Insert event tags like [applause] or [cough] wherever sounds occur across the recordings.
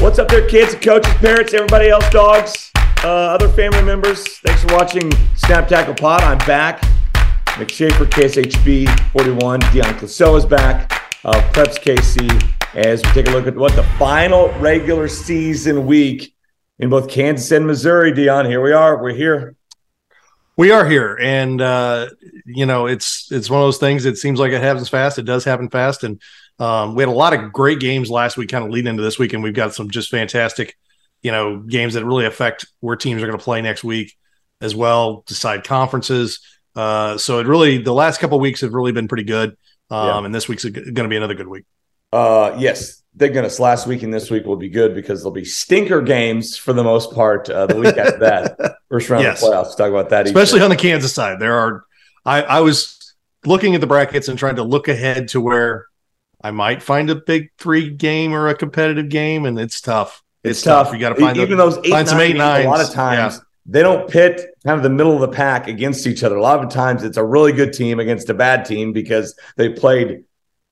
What's up there, kids, coaches, parents, everybody else, dogs, uh, other family members? Thanks for watching Snap Tackle Pod. I'm back. McShafer, KSHB 41. Dion Clouseau is back. Uh, Preps KC as we take a look at what the final regular season week in both Kansas and Missouri. Dion, here we are. We're here. We are here, and uh, you know it's it's one of those things. It seems like it happens fast. It does happen fast, and um, we had a lot of great games last week, kind of leading into this week, and we've got some just fantastic, you know, games that really affect where teams are going to play next week as well. Decide conferences. Uh, so it really the last couple weeks have really been pretty good, um, yeah. and this week's going to be another good week. Uh, yes, they're going to last week and this week will be good because there'll be stinker games for the most part. Uh, the week after that, [laughs] first round yes. of playoffs. Talk about that, especially on the Kansas side. There are, I, I was looking at the brackets and trying to look ahead to where I might find a big three game or a competitive game, and it's tough. It's, it's tough. tough. You got to find even the, those eight, find some eight nines. A lot of times yeah. they don't pit kind of the middle of the pack against each other. A lot of times it's a really good team against a bad team because they played,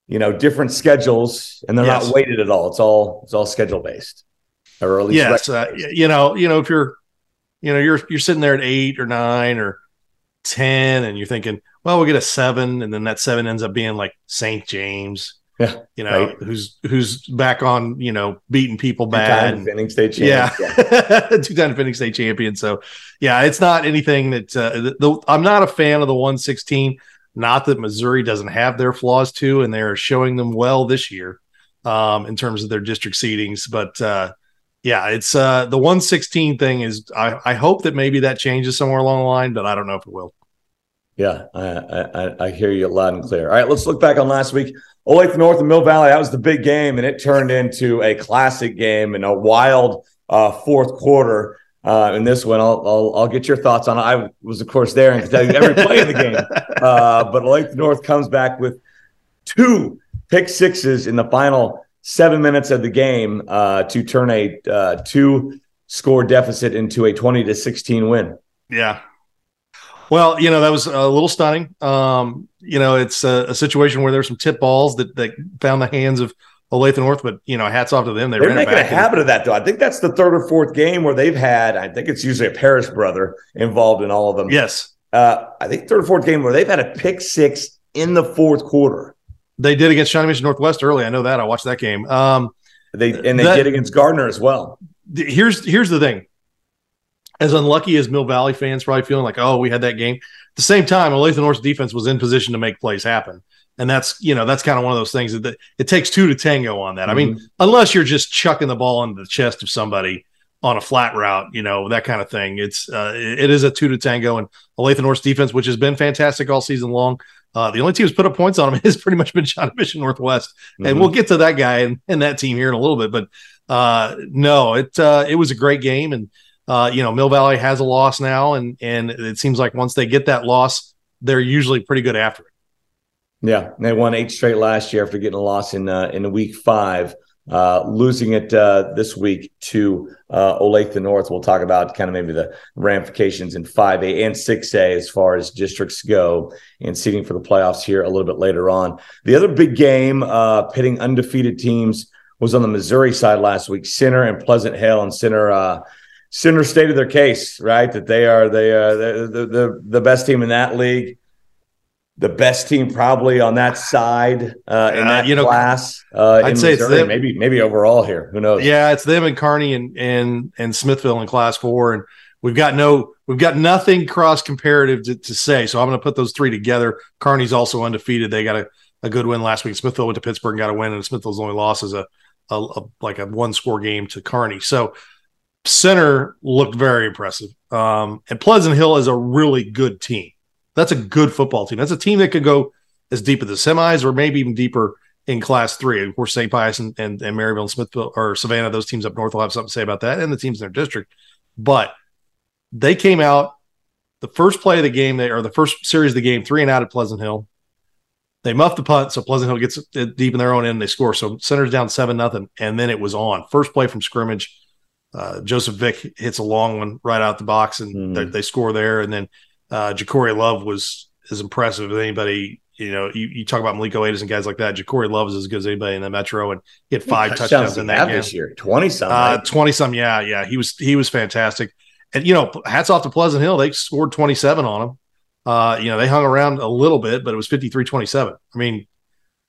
you know, different schedules and they're yes. not weighted at all. It's all it's all schedule based, or at least yes. Uh, you know, you know if you're, you know, you're you're sitting there at eight or nine or ten, and you're thinking, well, we'll get a seven, and then that seven ends up being like St. James yeah, you know, right. who's who's back on, you know, beating people bad. Defending state champion. Yeah, yeah. [laughs] two-time defending state champion. So, yeah, it's not anything that uh, the, the, I'm not a fan of the 116. Not that Missouri doesn't have their flaws too, and they're showing them well this year um, in terms of their district seedings. But uh, yeah, it's uh, the 116 thing is. I, I hope that maybe that changes somewhere along the line, but I don't know if it will. Yeah, I, I, I hear you loud and clear. All right, let's look back on last week. Olathe North and Mill Valley, that was the big game, and it turned into a classic game and a wild uh, fourth quarter. Uh, in this one, I'll, I'll, I'll get your thoughts on it. I was, of course, there and tell you every play in the game. [laughs] Uh, but Lake North comes back with two pick sixes in the final seven minutes of the game uh, to turn a uh, two score deficit into a twenty to sixteen win. Yeah, well, you know, that was a little stunning. Um, you know, it's a, a, situation where there's some tip balls that, that found the hands of Olathe North, but you know, hats off to them. They are making a habit of that, though. I think that's the third or fourth game where they've had. I think it's usually a Paris brother involved in all of them. Yes, uh, I think third or fourth game where they've had a pick six in the fourth quarter. They did against Shawnee Mission Northwest early. I know that. I watched that game. Um, they and they that, did against Gardner as well. Here's here's the thing as unlucky as Mill Valley fans probably feeling like, oh, we had that game. At the same time, Olathe North's defense was in position to make plays happen. And that's, you know, that's kind of one of those things that it takes two to tango on that. Mm-hmm. I mean, mm-hmm. unless you're just chucking the ball into the chest of somebody on a flat route, you know, that kind of thing. It's, uh, it is a two to tango. And Olathe North's defense, which has been fantastic all season long, uh, the only team who's put up points on them [laughs] has pretty much been Shawnee Mission Northwest. Mm-hmm. And we'll get to that guy and, and that team here in a little bit. But uh, no, it, uh, it was a great game. And, uh, you know, Mill Valley has a loss now, and and it seems like once they get that loss, they're usually pretty good after it. Yeah, they won eight straight last year after getting a loss in uh, in week five. Uh, losing it uh, this week to uh, Olathe the North. We'll talk about kind of maybe the ramifications in 5A and 6A as far as districts go and seeding for the playoffs here a little bit later on. The other big game uh, pitting undefeated teams was on the Missouri side last week. Center and Pleasant Hill, and Center uh, Center stated their case, right? That they are they are the, the the the best team in that league, the best team probably on that side uh, in that uh, you know, class. Uh, I'd say Missouri, it's them. maybe maybe overall here. Who knows? Yeah, it's them and Kearney and and and Smithville in Class Four, and we've got no we've got nothing cross comparative to, to say. So I'm going to put those three together. Kearney's also undefeated. They got a, a good win last week. Smithville went to Pittsburgh and got a win, and Smithville's only loss is a, a, a like a one score game to Carney. So center looked very impressive. Um, and Pleasant Hill is a really good team. That's a good football team. That's a team that could go as deep as the semis or maybe even deeper in class three. Of course, St. Pius and, and, and Maryville and Smithville or Savannah, those teams up north will have something to say about that and the teams in their district. But they came out the first play of the game, they or the first series of the game, three and out at Pleasant Hill. They muffed the punt, so Pleasant Hill gets deep in their own end. They score. So center's down seven nothing, and then it was on. First play from scrimmage uh, Joseph Vick hits a long one right out the box, and mm. they, they, score there. And then uh, Ja'Cory Love was as impressive as anybody you know, you, you talk about Malik Oatis and guys like that. Ja'Cory Love is as good as anybody in the Metro, and he had five touchdowns, touchdowns in that game this year. Twenty some, uh, twenty some. Yeah, yeah. He was he was fantastic, and you know, hats off to Pleasant Hill. They scored twenty seven on him. Uh, you know, they hung around a little bit, but it was 53-27. I mean,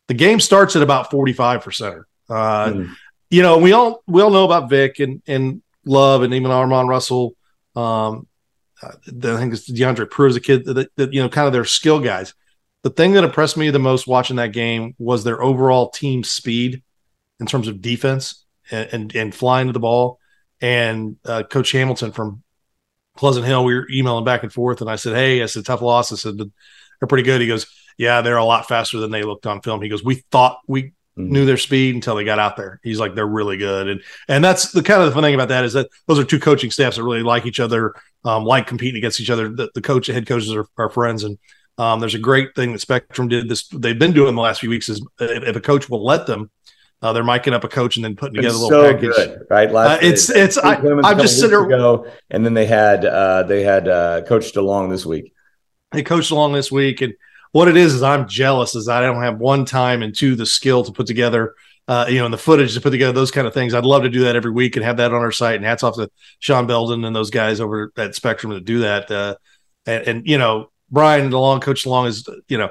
the game starts at about forty five for center. Uh, mm. You know, we all we all know about Vick and and Love and even Armand Russell. Um, uh, I think it's DeAndre Prue a kid that, that you know, kind of their skill guys the thing that impressed me the most watching that game was their overall team speed in terms of defense and and, and flying to the ball. And uh, Coach Hamilton from Pleasant Hill, we were emailing back and forth, and I said, "Hey, it's a tough loss." I said, "They're pretty good." He goes, "Yeah, they're a lot faster than they looked on film." He goes, "We thought we mm-hmm. knew their speed until they got out there." He's like, "They're really good," and and that's the kind of the fun thing about that is that those are two coaching staffs that really like each other, um, like competing against each other. The, the coach, head coaches are, are friends, and um, there's a great thing that Spectrum did this. They've been doing the last few weeks is if, if a coach will let them, uh, they're miking up a coach and then putting together it's a little so package. Good, right? Last uh, it's it's I, am just sitting ago, and then they had uh, they had uh, Coach DeLong this week. They Coach DeLong this week, and what it is is I'm jealous is I don't have one time and two the skill to put together. Uh, you know, and the footage to put together those kind of things. I'd love to do that every week and have that on our site. And hats off to Sean Belden and those guys over at Spectrum to do that. Uh, and, and, you know, Brian DeLong, Coach DeLong is, you know,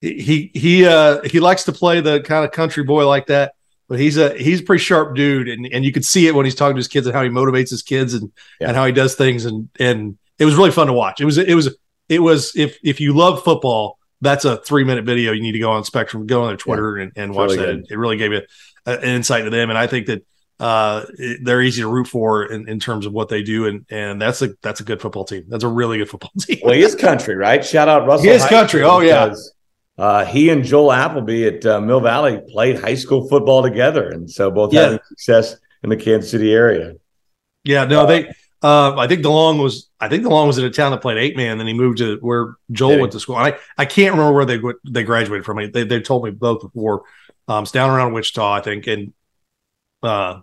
he he uh he likes to play the kind of country boy like that, but he's a he's a pretty sharp dude, and and you can see it when he's talking to his kids and how he motivates his kids and yeah. and how he does things, and and it was really fun to watch. It was it was it was if if you love football, that's a three minute video you need to go on Spectrum, go on their Twitter yeah. and, and watch really that. It really gave you an insight to them, and I think that uh, they're easy to root for in, in terms of what they do, and and that's a that's a good football team. That's a really good football [laughs] team. well, his country, right? Shout out Russell. His country. Oh yeah. Uh, he and Joel Applebee at uh, Mill Valley played high school football together, and so both yeah. having success in the Kansas City area. Yeah, no, they. Uh, I think DeLong was. I think DeLong was in a town that played eight man. Then he moved to where Joel went to school. And I I can't remember where they they graduated from. They they told me both before. Um, it's down around Wichita, I think, and uh,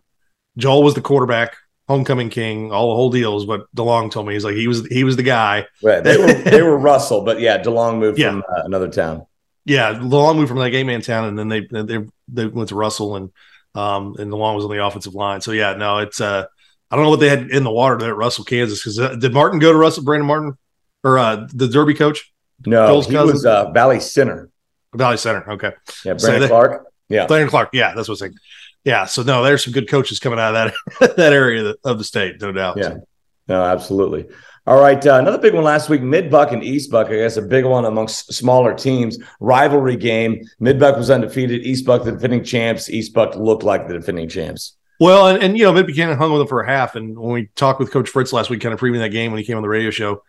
Joel was the quarterback, homecoming king, all the whole deal is what DeLong told me. He's like he was he was the guy. Right. They were [laughs] they were Russell, but yeah, DeLong moved yeah. from uh, another town. Yeah, DeLong moved from that eight man town, and then they they they went to Russell, and um and DeLong was on the offensive line. So yeah, no, it's uh I don't know what they had in the water there at Russell, Kansas. Because uh, did Martin go to Russell? Brandon Martin or uh the Derby coach? No, Joel's he cousin? was uh, Valley Center. Valley Center. Okay. Yeah, Brandon so Clark. Yeah, Brandon Clark. Yeah, that's what's saying. Yeah, so no, there's some good coaches coming out of that [laughs] that area of the state, no doubt. Yeah, no, absolutely. All right, uh, another big one last week: Mid Buck and East Buck. I guess a big one amongst smaller teams. Rivalry game. Mid Buck was undefeated. East Buck, the defending champs. East Buck looked like the defending champs. Well, and, and you know, Mid Buchanan hung with them for a half. And when we talked with Coach Fritz last week, kind of previewing that game when he came on the radio show,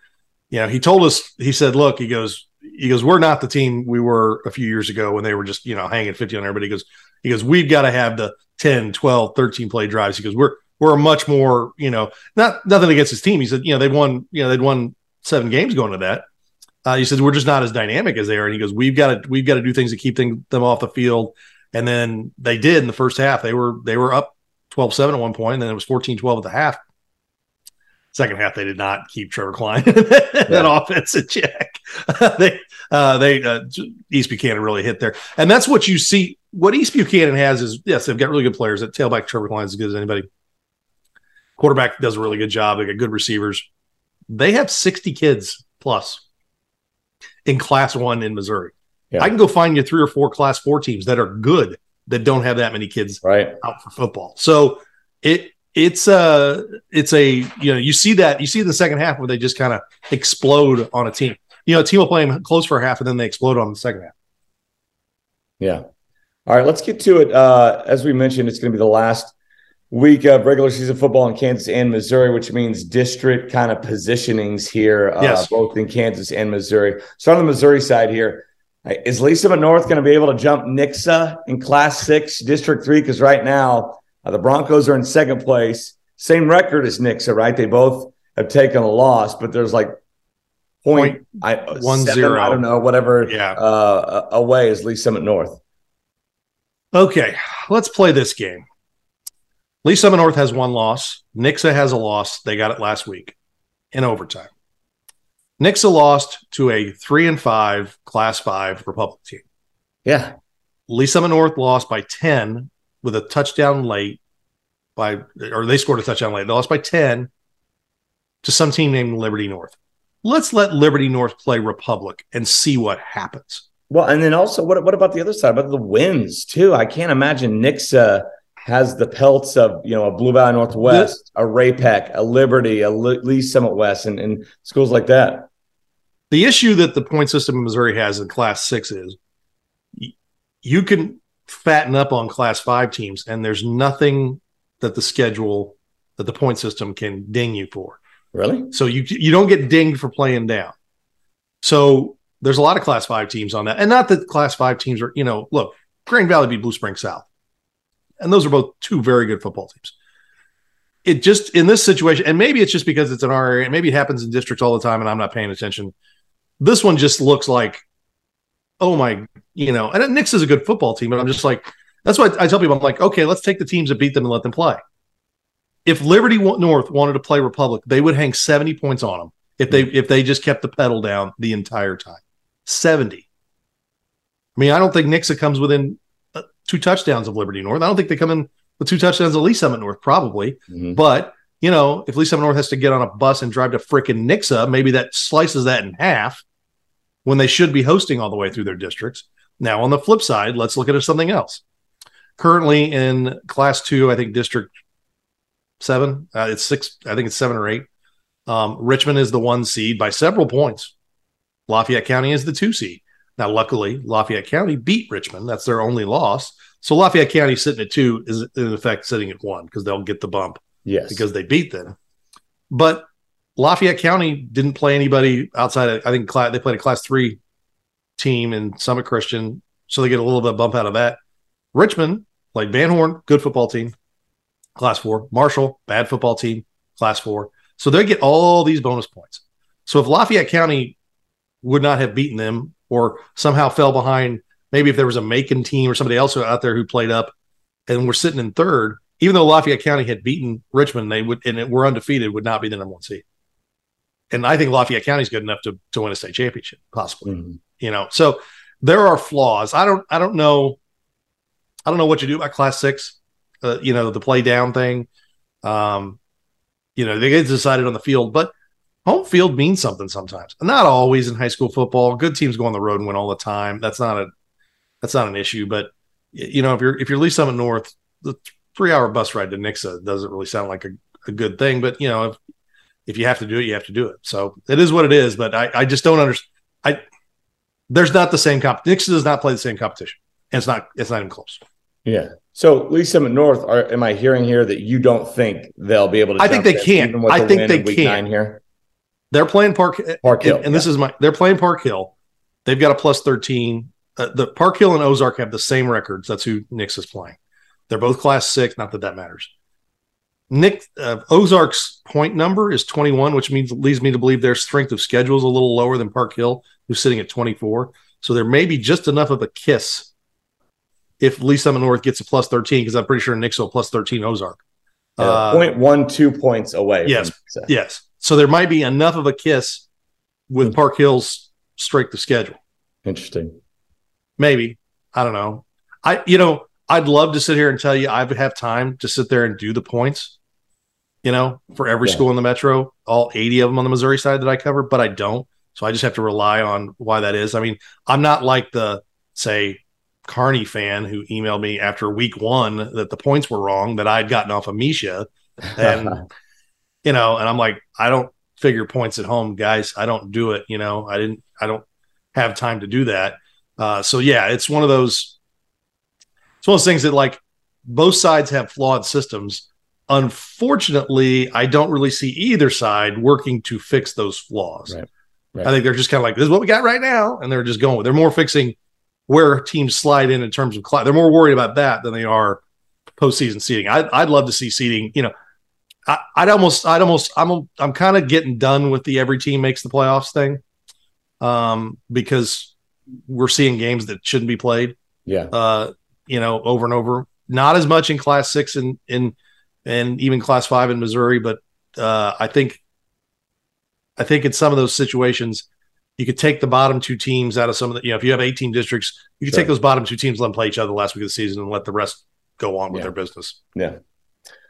you know, he told us, he said, "Look, he goes, he goes, we're not the team we were a few years ago when they were just, you know, hanging 50 on everybody. He goes, he goes, we've got to have the 10, 12, 13 play drives. He goes, we're, we're a much more, you know, not nothing against his team. He said, you know, they've won, you know, they'd won seven games going to that. Uh, he says, we're just not as dynamic as they are. And he goes, we've got to, we've got to do things to keep them off the field. And then they did in the first half. They were, they were up 12 7 at one point, and then it was 14 12 at the half. Second half, they did not keep Trevor Klein [laughs] that yeah. offense in check. [laughs] they uh, they uh, East Buchanan really hit there, and that's what you see. What East Buchanan has is yes, they've got really good players. That tailback Trevor Klein is as good as anybody. Quarterback does a really good job. They got good receivers. They have sixty kids plus in Class One in Missouri. Yeah. I can go find you three or four Class Four teams that are good that don't have that many kids right. out for football. So it it's a uh, it's a you know you see that you see in the second half where they just kind of explode on a team. You know, a team will play them close for a half and then they explode on the second half. Yeah. All right, let's get to it. Uh, as we mentioned, it's going to be the last week of regular season football in Kansas and Missouri, which means district kind of positionings here, uh, yes. both in Kansas and Missouri. So on the Missouri side here, is Lee Summit North going to be able to jump Nixa in Class Six, District Three? Because right now uh, the Broncos are in second place, same record as Nixa, right? They both have taken a loss, but there's like point, point I, one seven, zero. I don't know, whatever. Yeah. Uh, away is Lee Summit North. Okay, let's play this game. Lee Summit North has one loss. Nixa has a loss. They got it last week in overtime. Nixa lost to a three and five Class Five Republic team. Yeah, Lee Summit North lost by ten with a touchdown late by, or they scored a touchdown late. They lost by ten to some team named Liberty North. Let's let Liberty North play Republic and see what happens. Well, and then also, what what about the other side? About the wins too? I can't imagine Nixa uh, has the pelts of you know a Blue Valley Northwest, a Ray-Pec, a Liberty, a Lee Summit West, and, and schools like that. The issue that the point system in Missouri has in Class Six is you can fatten up on Class Five teams, and there's nothing that the schedule that the point system can ding you for. Really? So you you don't get dinged for playing down. So there's a lot of class five teams on that. And not that class five teams are, you know, look, Grain Valley beat Blue Spring South. And those are both two very good football teams. It just in this situation, and maybe it's just because it's in our area, maybe it happens in districts all the time and I'm not paying attention. This one just looks like, oh my, you know, and Nixa's a good football team, but I'm just like, that's why I tell people, I'm like, okay, let's take the teams that beat them and let them play. If Liberty North wanted to play Republic, they would hang 70 points on them if they if they just kept the pedal down the entire time. 70. I mean, I don't think Nixa comes within uh, two touchdowns of Liberty North. I don't think they come in with two touchdowns of Lee Summit North, probably. Mm-hmm. But, you know, if Lee Summit North has to get on a bus and drive to freaking Nixa, maybe that slices that in half when they should be hosting all the way through their districts. Now, on the flip side, let's look at something else. Currently in class two, I think district seven, uh, it's six, I think it's seven or eight. Um, Richmond is the one seed by several points. Lafayette County is the two seed. Now, luckily, Lafayette County beat Richmond. That's their only loss. So Lafayette County sitting at two is in effect sitting at one because they'll get the bump. Yes. Because they beat them. But Lafayette County didn't play anybody outside of, I think class, they played a class three team in Summit Christian. So they get a little bit of bump out of that. Richmond, like Van Horn, good football team, class four. Marshall, bad football team, class four. So they get all these bonus points. So if Lafayette County would not have beaten them or somehow fell behind. Maybe if there was a Macon team or somebody else out there who played up and we're sitting in third, even though Lafayette County had beaten Richmond, they would and it were undefeated, would not be the number one seed. And I think Lafayette County is good enough to, to win a state championship, possibly. Mm-hmm. You know, so there are flaws. I don't I don't know. I don't know what you do about class six. Uh, you know, the play down thing. Um, you know, they get decided on the field, but home field means something sometimes. Not always in high school football. Good teams go on the road and win all the time. That's not a that's not an issue. But you know, if you're if you're Lee Summit North, the three hour bus ride to Nixa doesn't really sound like a, a good thing. But you know, if if you have to do it, you have to do it. So it is what it is. But I, I just don't understand. I there's not the same comp. Nixa does not play the same competition, and it's not it's not even close. Yeah. So Lisa North, are, am I hearing here that you don't think they'll be able to? I think they can. I think they can. Here, they're playing Park Park Hill, and, and yeah. this is my. They're playing Park Hill. They've got a plus thirteen. Uh, the Park Hill and Ozark have the same records. That's who Nix is playing. They're both class six. Not that that matters. Nick uh, Ozark's point number is 21, which means leads me to believe their strength of schedule is a little lower than Park Hill, who's sitting at 24. So there may be just enough of a kiss if Lee Summit North gets a plus 13, because I'm pretty sure Nick's a plus 13 Ozark. Uh, uh, point one two points away. Yes, yes. So there might be enough of a kiss with mm-hmm. Park Hill's strength of schedule. Interesting. Maybe I don't know. I you know I'd love to sit here and tell you I have time to sit there and do the points. You know, for every yeah. school in the metro, all 80 of them on the Missouri side that I cover, but I don't. So I just have to rely on why that is. I mean, I'm not like the say Kearney fan who emailed me after week one that the points were wrong that I'd gotten off of MSHSAA. And, [laughs] you know, and I'm like, I don't figure points at home, guys. I don't do it. You know, I didn't, I don't have time to do that. Uh, so yeah, it's one of those, it's one of those things that like both sides have flawed systems. Unfortunately, I don't really see either side working to fix those flaws. Right. Right. I think they're just kind of like, this is what we got right now. And they're just going, they're more fixing where teams slide in in terms of class. They're more worried about that than they are postseason seating. I'd, I'd love to see seating. You know, I, would almost, I'd almost, I'm, I'm kind of getting done with the every team makes the playoffs thing, um, because we're seeing games that shouldn't be played. Yeah. Uh, you know, over and over. Not as much in Class Six and in and even Class Five in Missouri, but uh, I think I think in some of those situations, you could take the bottom two teams out of some of the, you know, if you have 18 districts, you could sure. take those bottom two teams, let them play each other last week of the season and let the rest go on with yeah. their business. Yeah.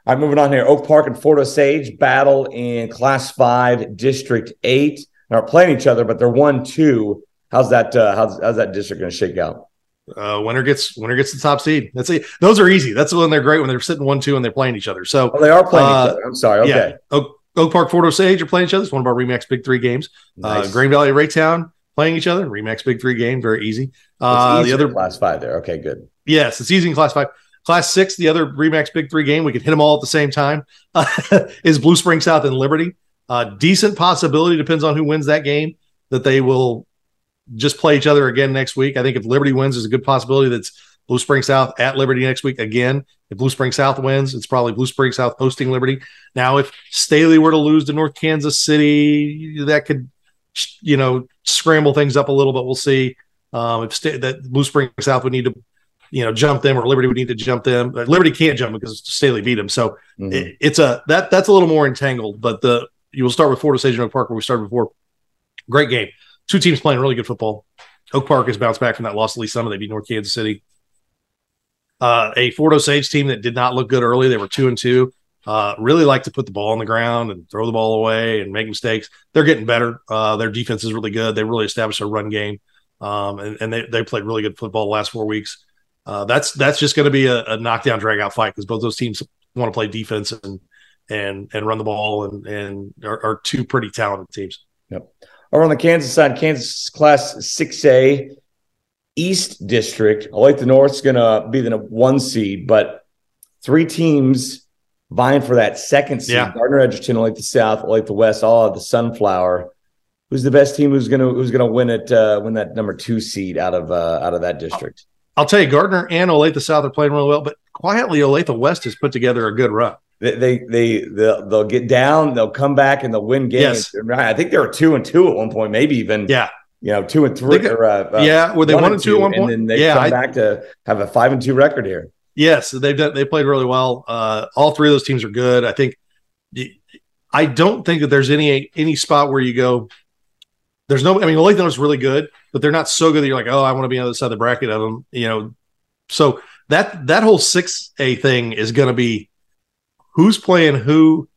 All right, moving on here. Oak Park and Fort Osage battle in Class Five, District Eight. They're playing each other, but they're one two. How's that? Uh, how's how's that district going to shake out? Uh, winner gets winner gets the top seed. That's it. Those are easy. That's when they're great when they're sitting one two and they're playing each other. So oh, they are playing uh, each other. I'm sorry. Okay. Yeah. Oak, Oak Park, Fort Osage are playing each other. It's one of our Remax Big Three games. Uh, nice. Uh, Grain Valley, Raytown playing each other. Remax Big Three game, very easy. Uh, the other Class Five there. Okay, good. Yes, it's easy in Class Five. Class six, the other Remax Big Three game, we could hit them all at the same time, uh, [laughs] is Blue Spring South and Liberty. Uh, decent possibility, depends on who wins that game, that they will just play each other again next week. I think if Liberty wins, there's a good possibility that's Blue Spring South at Liberty next week again. If Blue Spring South wins, it's probably Blue Spring South hosting Liberty. Now, if Staley were to lose to North Kansas City, that could, you know, scramble things up a little, but we'll see. Um, if St- that Blue Spring South would need to you know jump them or Liberty would need to jump them. Liberty can't jump because Staley beat them, so mm-hmm. it, it's a that that's a little more entangled. But the you will start with Fort Osage and Park where we started before. Great game, two teams playing really good football. Oak Park has bounced back from that loss to Lee Summit. They beat North Kansas City. Uh, a Fort Osage team that did not look good early. They were two and two. Uh, really like to put the ball on the ground and throw the ball away and make mistakes. They're getting better. Uh, their defense is really good. They really established a run game, um, and, and, they they played really good football the last four weeks uh, that's that's just going to be a, a knockdown drag out fight because both those teams want to play defense and and and run the ball and and are, are two pretty talented teams. Yep. Over on the Kansas side, Kansas Class Six A East District. Olathe North's going to be the one seed, but three teams vying for that second seed. Yeah. Gardner Edgerton, Olathe South, Olathe West, all of the Sunflower. Who's the best team? Who's gonna Who's gonna win it? Uh, win that number two seed out of uh, out of that district? I'll tell you, Gardner and Olathe South are playing really well, but quietly, Olathe West has put together a good run. They they, they they'll, they'll get down, they'll come back, and they'll win games. Yes. I think they were two and two at one point, maybe even yeah, you know, two and three. Or, uh, uh, yeah, were they one, one and two, two at one point? And then they yeah, come I, back to have a five and two record here. Yes, they've done. They played really well. Uh, all three of those teams are good. I think. I don't think that there's any any spot where you go. There's no. I mean, Olathe is really good but they're not so good that you're like, oh, I want to be on the other side of the bracket of them. You know, so that that whole six A thing is going to be who's playing who,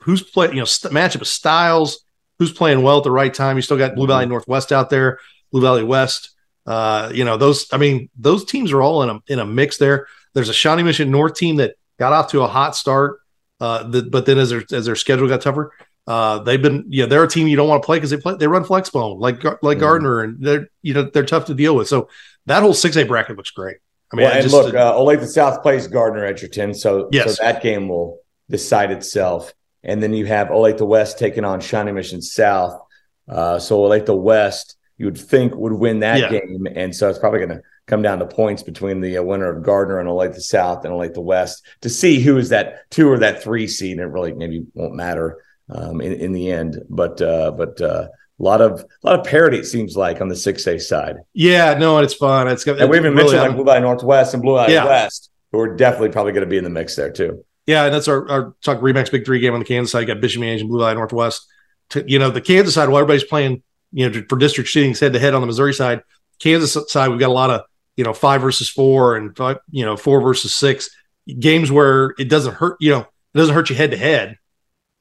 who's playing. You know, st- matchup of styles, who's playing well at the right time. You still got Blue Valley Northwest out there, Blue Valley West. Uh, you know, those. I mean, those teams are all in a in a mix there. There's a Shawnee Mission North team that got off to a hot start, uh, the, but then as their as their schedule got tougher, uh, they've been, yeah, they're a team you don't want to play because they play, they run flexbone like like mm. Gardner, and they're you know they're tough to deal with. So that whole six A bracket looks great. I mean, well, and just, look, uh, Olathe South plays Gardner Edgerton, so yes. so that game will decide itself. And then you have Olathe West taking on Shawnee Mission South. Uh, so Olathe West, you would think would win that yeah. game, and so it's probably going to come down to points between the uh, winner of Gardner and Olathe South and Olathe West to see who is that two or that three seed. And it really maybe won't matter um, in, in the end. But uh, but uh, a lot of a lot of parity it seems like on the six A side. Yeah, no, it's fun. It's and we even really mentioned like Blue Valley Northwest and Blue Valley yeah. West, who are definitely probably going to be in the mix there too. Yeah, and that's our, our talk Remax Big Three game on the Kansas side. You got Bishop and Blue Valley Northwest. To, you know, the Kansas side, while everybody's playing, you know, for district seedings head to head on the Missouri side, Kansas side, we've got a lot of you know five versus four and five, you know four versus six games where it doesn't hurt. You know, it doesn't hurt you head to head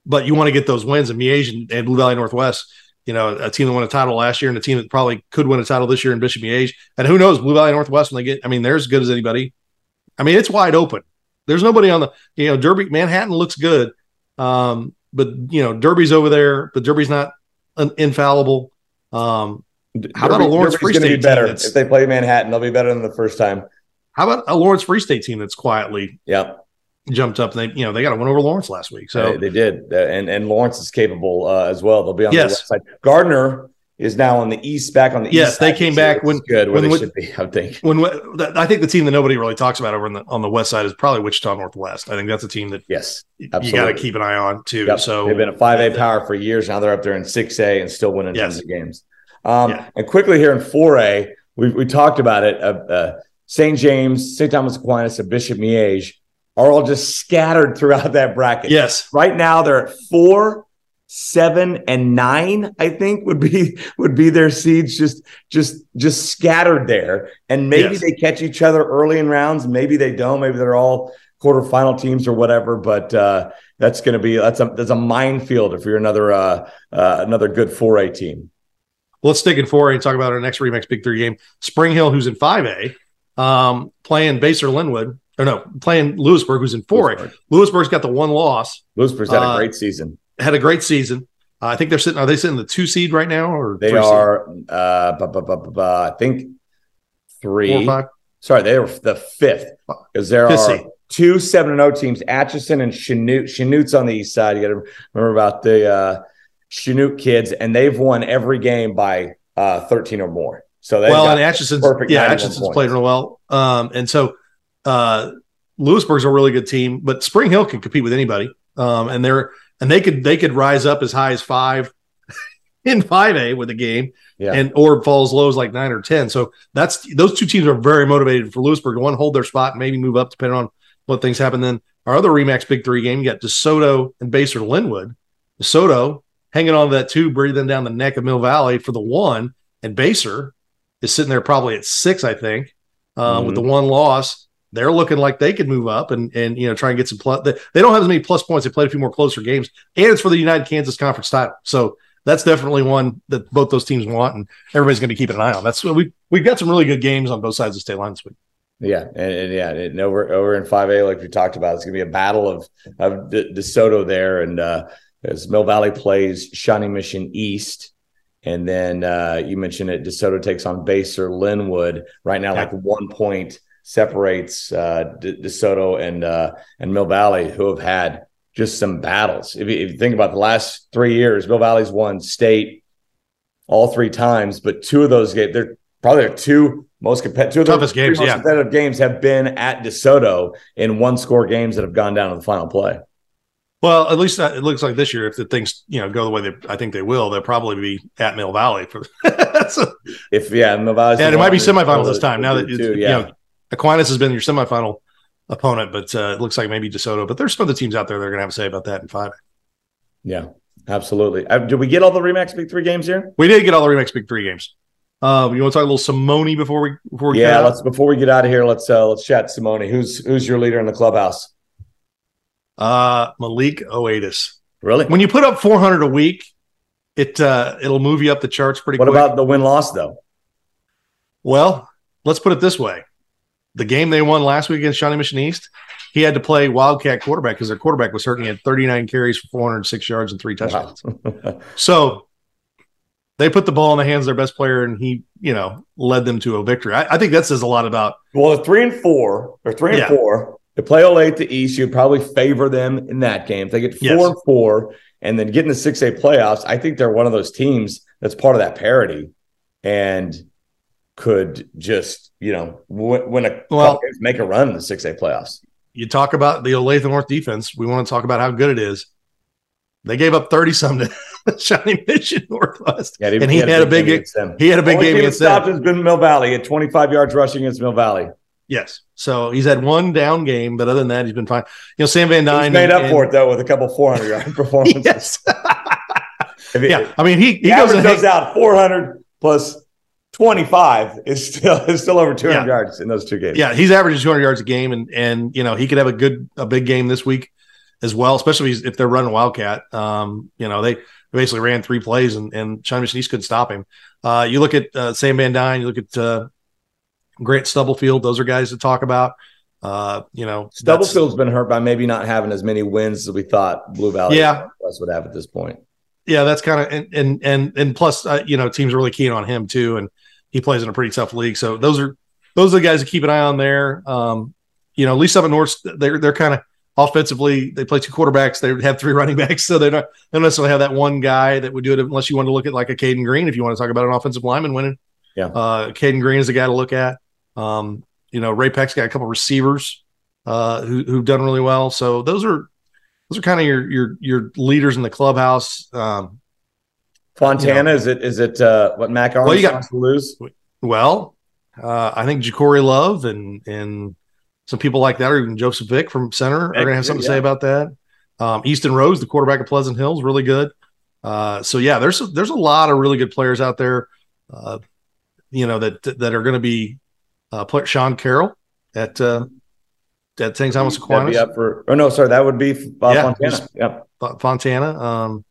but you want to get those wins. And Miege and, and, Blue Valley Northwest, you know, a team that won a title last year and a team that probably could win a title this year in Bishop Miege. And who knows, Blue Valley Northwest, when they get, I mean, they're as good as anybody. I mean, it's wide open. There's nobody on the, you know, Derby, Manhattan looks good. Um, but, you know, Derby's over there, but Derby's not an infallible. Um, how Derby, about a Lawrence Derby's Free State be better if they play Manhattan? They'll be better than the first time. How about a Lawrence Free State team that's quietly yep jumped up. They, you know, they got to win over Lawrence last week. So they, they did, and and Lawrence is capable uh, as well. They'll be on yes. the west side. Gardner is now on the east, back on the yes, east. Yes, they came back when good where when, they should be. I think when I think the team that nobody really talks about over the, on the west side is probably Wichita Northwest. I think that's a team that yes, absolutely. you got to keep an eye on too. Yep. So they've been a five A power for years now. They're up there in six A and still winning yes. tons of games. Um, yeah. And quickly here in four A, we we talked about it. Uh, uh, St. James, St. Thomas Aquinas, and Bishop Miege are all just scattered throughout that bracket. Yes. Right now they're at four, seven and nine, I think would be would be their seeds just just just scattered there. And maybe yes. they catch each other early in rounds, maybe they don't, maybe they're all quarterfinal teams or whatever. But uh, that's going to be that's a that's a minefield if you're another uh, uh, another good 4A team. Well, let's stick in 4A and talk about our next Remax Big Three game. Spring Hill, who's in 5A, um, playing Basehor Linwood or no, playing Louisburg, who's in 4A. Louisburg. Louisburg's got the one loss. Louisburg's had a uh, great season. Had a great season. Uh, I think they're sitting. Are they sitting the two seed right now, or they are? Uh, bu- bu- bu- I think three. Four, Sorry, they were the fifth because there fifth are seed. two seven and zero oh teams: Atchison and Chanute. Chanute's on the east side. You got to remember about the uh, Chanute kids, and they've won every game by uh, thirteen or more. So well, and Atchison's yeah, Atchison's points. played real well. Um, and so uh, Louisburg's a really good team, but Spring Hill can compete with anybody. Um, and they're and they could they could rise up as high as five [laughs] in five A with the game, yeah. and or fall as low as like nine or ten. So that's those two teams are very motivated for Louisburg to one hold their spot and maybe move up depending on what things happen. Then our other Remax Big Three game, you got DeSoto and Basehor Linwood. DeSoto hanging on to that two, breathing down the neck of Mill Valley for the one, and Baser is sitting there probably at six, I think, uh, mm-hmm. with the one loss they're looking like they could move up and and you know try and get some plus. They don't have as many plus points. They played a few more closer games, and it's for the United Kansas Conference title. So that's definitely one that both those teams want, and everybody's going to keep an eye on. That's we we've got some really good games on both sides of the state line this week. Yeah, and, and yeah, and over over in five A, like we talked about, it's going to be a battle of of De- DeSoto there, and uh, as Mill Valley plays Shawnee Mission East. And then uh, you mentioned it. DeSoto takes on Basehor Linwood right now, yeah. like one point separates uh, DeSoto and uh, and Mill Valley, who have had just some battles. If you, if you, think about the last three years, Mill Valley's won state all three times, but two of those games, they're probably their two most competitive, two of toughest games, yeah. competitive games have been at DeSoto in one score games that have gone down to the final play. Well, at least it looks like this year, if the things you know go the way they, I think they will, they'll probably be at Mill Valley for. so, [laughs] if yeah, Mill Valley. Yeah, it might be semifinals this time. Now that too, yeah. you know Aquinas has been your semifinal opponent, but uh, it looks like maybe DeSoto. But there's some other teams out there that are going to have a say about that in five. Yeah, absolutely. Uh, did we get all the Remax Big Three games here? We did get all the Remax Big Three games. Uh, you want to talk a little Simone before we before we yeah let's before we get out of here let's uh let's chat Simone who's who's your leader in the clubhouse uh Malik Oatis really when you put up 400 a week it uh it'll move you up the charts pretty what quick. about the win loss though well let's put it this way the game they won last week against Shawnee Mission East, he had to play Wildcat quarterback because their quarterback was hurt. And he had 39 carries for 406 yards and three touchdowns. Wow. so they put the ball in the hands of their best player, and he, you know, led them to a victory. I, I think that says a lot about. Well, three and four, or three yeah. and four, they play Olathe the East. You'd probably favor them in that game. If they get four yes. and four, and then get in the six A playoffs, I think they're one of those teams that's part of that parity, and could just you know, win a well, make a run in the six A playoffs. You talk about the Olathe North defense. We want to talk about how good it is. They gave up thirty something to Shawnee Mission Northwest, yeah, and he, he had, had, a big, game. He had a big game against them. Has been Mill Valley. at twenty five yards rushing against Mill Valley. Yes, so he's had one down game, but other than that, he's been fine. You know, Sam Van Dyne he's made and, up for it though with a couple four hundred yard [laughs] performances. yeah, I mean he he goes, goes out four hundred plus 25 is still is still over 200 yeah. yards in those two games. Yeah, he's averaging 200 yards a game, and and you know he could have a good a big game this week as well, especially if they're running Wildcat. Um, you know they basically ran three plays, and and Shawnee Mission East couldn't stop him. Uh, you look at uh, Sam Van Dyne, you look at uh, Grant Stubblefield; those are guys to talk about. Uh, you know, Stubblefield's been hurt by maybe not having as many wins as we thought Blue Valley yeah. would have at this point. Yeah, that's kind of and and and and plus, uh, you know, teams are really keen on him too, and he plays in a pretty tough league. So those are those are the guys to keep an eye on there. Um, you know, at least up at North, they're they're kind of offensively. They play two quarterbacks. They have three [laughs] running backs, so they're not they don't necessarily have that one guy that would do it unless you want to look at like a Caden Green. If you want to talk about an offensive lineman winning, yeah, uh, Caden Green is a guy to look at. Um, you know, Ray-Pec's got a couple receivers uh, who who've done really well. So those are those are kind of your your your leaders in the clubhouse. Um, Fontana you know, is it is it uh, what Mac Armstrong well, you got, to lose? Well, uh, I think Ja'Cory Love and and some people like that, or even Joseph Vick from center, are going to have something yeah. to say about that. Um, Easton Rose, the quarterback of Pleasant Hills, really good. Uh, so yeah, there's there's a lot of really good players out there. Uh, you know that that are going to be uh, play Sean Carroll at uh, at St. Thomas Aquinas. Up for, oh no, sorry, that would be uh, yeah, Fontana. Yep. Fontana. Um,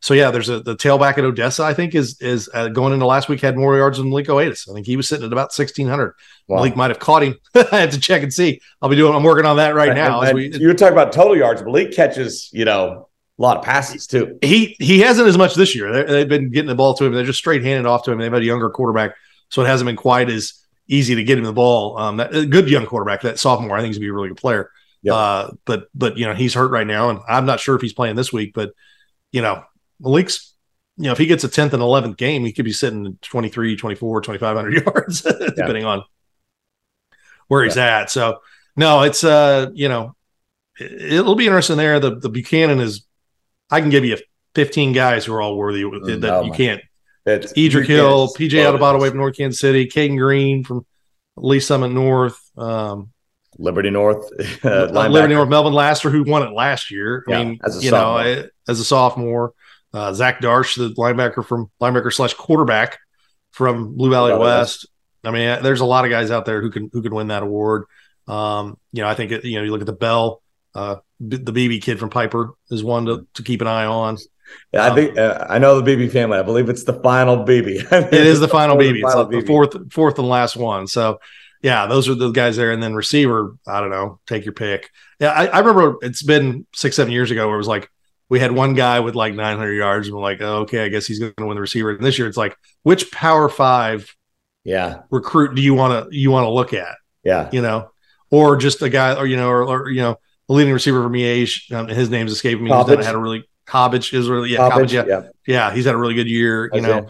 so yeah, there's a the tailback at Odessa. I think is is uh, going into last week had more yards than Malik Oatis. I think he was sitting at about 1600. Wow. Malik might have caught him. [laughs] I have to check and see. I'll be doing. I'm working on that right and, now. And, we, you were talking about total yards. Malik catches, you know, a lot of passes too. He he hasn't as much this year. They, have been getting the ball to him. They're just straight handed off to him. They've had a younger quarterback, so it hasn't been quite as easy to get him the ball. Um, that, a good young quarterback, that sophomore, I think he's gonna be a really good player. Yep. Uh, but but you know he's hurt right now, and I'm not sure if he's playing this week. But you know Malik's you know, if he gets a 10th and 11th game, he could be sitting at 23, 24, 2,500 [laughs] yards, depending yeah. on where he's at. So, no, it's, uh, you know, it'll be interesting there. The, the Buchanan is, I can give you 15 guys who are all worthy that oh you can't. It's Edric Hill, PJ out of Adebayo from North Kansas City, Caden Green from Lee Summit North, um, Liberty North, [laughs] uh, Liberty North, Melvin Laster, who won it last year. I mean, as you sophomore. know, as a sophomore. Uh, Zach Darsh, the linebacker from linebacker slash quarterback from Blue Valley West. I mean, there's a lot of guys out there who can who can win that award. Um, you know, I think you know you look at the Bell, uh, the BB kid from Piper is one to, to keep an eye on. Yeah, I think uh, I know the BB family. I believe it's the final BB. [laughs] it is the final BB. It's like the fourth fourth and last one. So yeah, those are the guys there. And then receiver, I don't know, take your pick. Yeah, I, I remember it's been six seven years ago where it was like we had one guy with like 900 yards, and we're like, oh, okay, I guess he's going to win the receiver. And this year, it's like, which Power Five, yeah, recruit do you want to you want to look at? Yeah, you know, or just a guy, or you know, or, or you know, a leading receiver for Miege. Um, his name's escaping me. He's had a really Hobbich is really yeah, Hobbich, yeah, yeah, yeah, He's had a really good year. You know,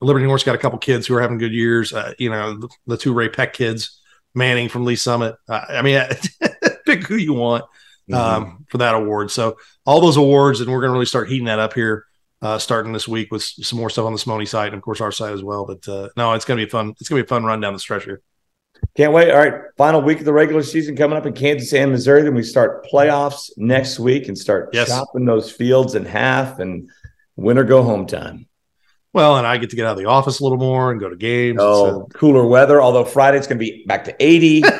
Liberty North's got a couple kids who are having good years. Uh, you know, the, the, two Ray-Pec kids, Manning from Lee Summit. Uh, I mean, [laughs] pick who you want mm-hmm. um, for that award. So all those awards, and we're going to really start heating that up here, uh, starting this week with some more stuff on the Simone site and of course our site as well. But uh, no, it's going to be fun. It's going to be a fun run down the stretch here. Can't wait. All right. Final week of the regular season coming up in Kansas and Missouri. Then we start playoffs next week and start yes. chopping those fields in half and winter go home time. Well, and I get to get out of the office a little more and go to games. Oh, so. cooler weather. Although Friday's going to be back to 80. [laughs]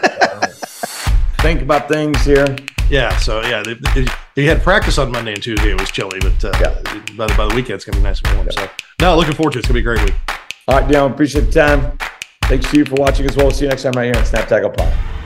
Think about things here. Yeah, so yeah, they, they, they, had practice on Monday and Tuesday. It was chilly, but uh, yeah. by, the, by the weekend, it's going to be nice and warm. Yeah. So, no, looking forward to it. It's going to be a great week. All right, Dion, appreciate the time. Thanks to you for watching as well. See you next time right here on Snap Tackle Pod.